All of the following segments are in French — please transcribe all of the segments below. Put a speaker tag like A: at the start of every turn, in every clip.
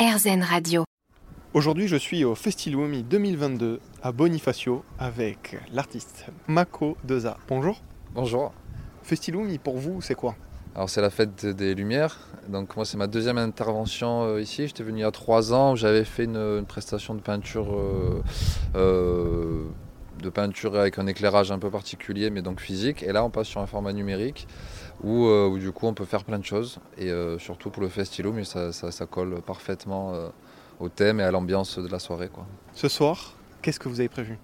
A: RZN Radio.
B: Aujourd'hui, je suis au Festilumi 2022 à Bonifacio avec l'artiste Mako Deza. Bonjour.
C: Bonjour.
B: Festilumi, pour vous, c'est quoi?
C: Alors c'est la fête des Lumières. Donc moi c'est ma deuxième intervention euh, ici. J'étais venu il y a trois ans où j'avais fait une, une prestation de peinture, euh, euh, de peinture avec un éclairage un peu particulier, mais donc physique. Et là on passe sur un format numérique où, euh, du coup on peut faire plein de choses. Et euh, surtout pour le Festilum, ça, ça, ça colle parfaitement euh, au thème et à l'ambiance de la soirée.
B: Ce soir, qu'est-ce que vous avez prévu?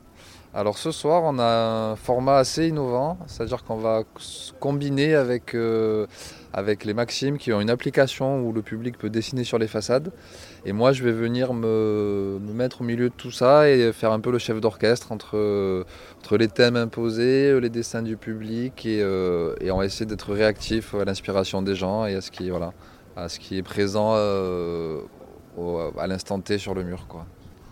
C: Alors ce soir, on a un format assez innovant, c'est-à-dire qu'on va combiner avec, euh, avec les Maximes qui ont une application où le public peut dessiner sur les façades. Et moi, je vais venir me, me mettre au milieu de tout ça et faire un peu le chef d'orchestre entre, euh, les thèmes imposés, les dessins du public et, euh, et on va essayer d'être réactif à l'inspiration des gens et à ce qui, est présent euh, à l'instant T sur le mur.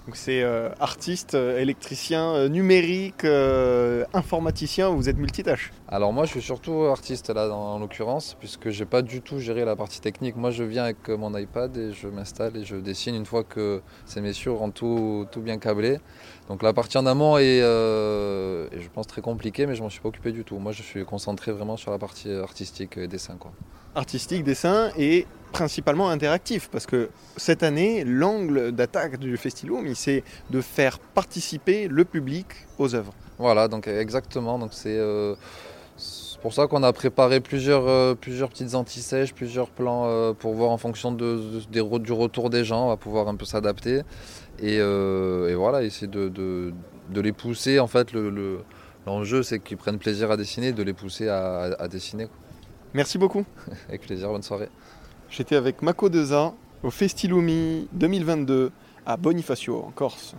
B: Donc c'est euh, artiste, euh, électricien, euh, numérique, euh, informaticien, vous êtes multitâche.
C: Alors moi je suis surtout artiste là en l'occurrence puisque j'ai pas du tout géré la partie technique. Moi je viens avec mon iPad et je m'installe et je dessine une fois que ces messieurs auront tout, tout bien câblé. Donc la partie en amont est, euh, est, je pense très compliquée mais je m'en suis pas occupé du tout. Moi je suis concentré vraiment sur la partie artistique et dessin quoi.
B: Artistique, dessin et principalement interactif parce que cette année, l'angle d'attaque du Festilum, c'est de faire participer le public aux œuvres.
C: Voilà donc exactement donc c'est euh, pour ça qu'on a préparé plusieurs, euh, plusieurs petites anti-sèches, plusieurs plans euh, pour voir en fonction de, du retour des gens, on va pouvoir un peu s'adapter. Et, et voilà, essayer de, les pousser. En fait, le- le- l'enjeu, c'est qu'ils prennent plaisir à dessiner, de les pousser à, à- à dessiner. quoi.
B: Merci beaucoup.
C: Avec plaisir, bonne soirée.
B: J'étais avec Mako Deza au Festilumi 2022 à Bonifacio en Corse.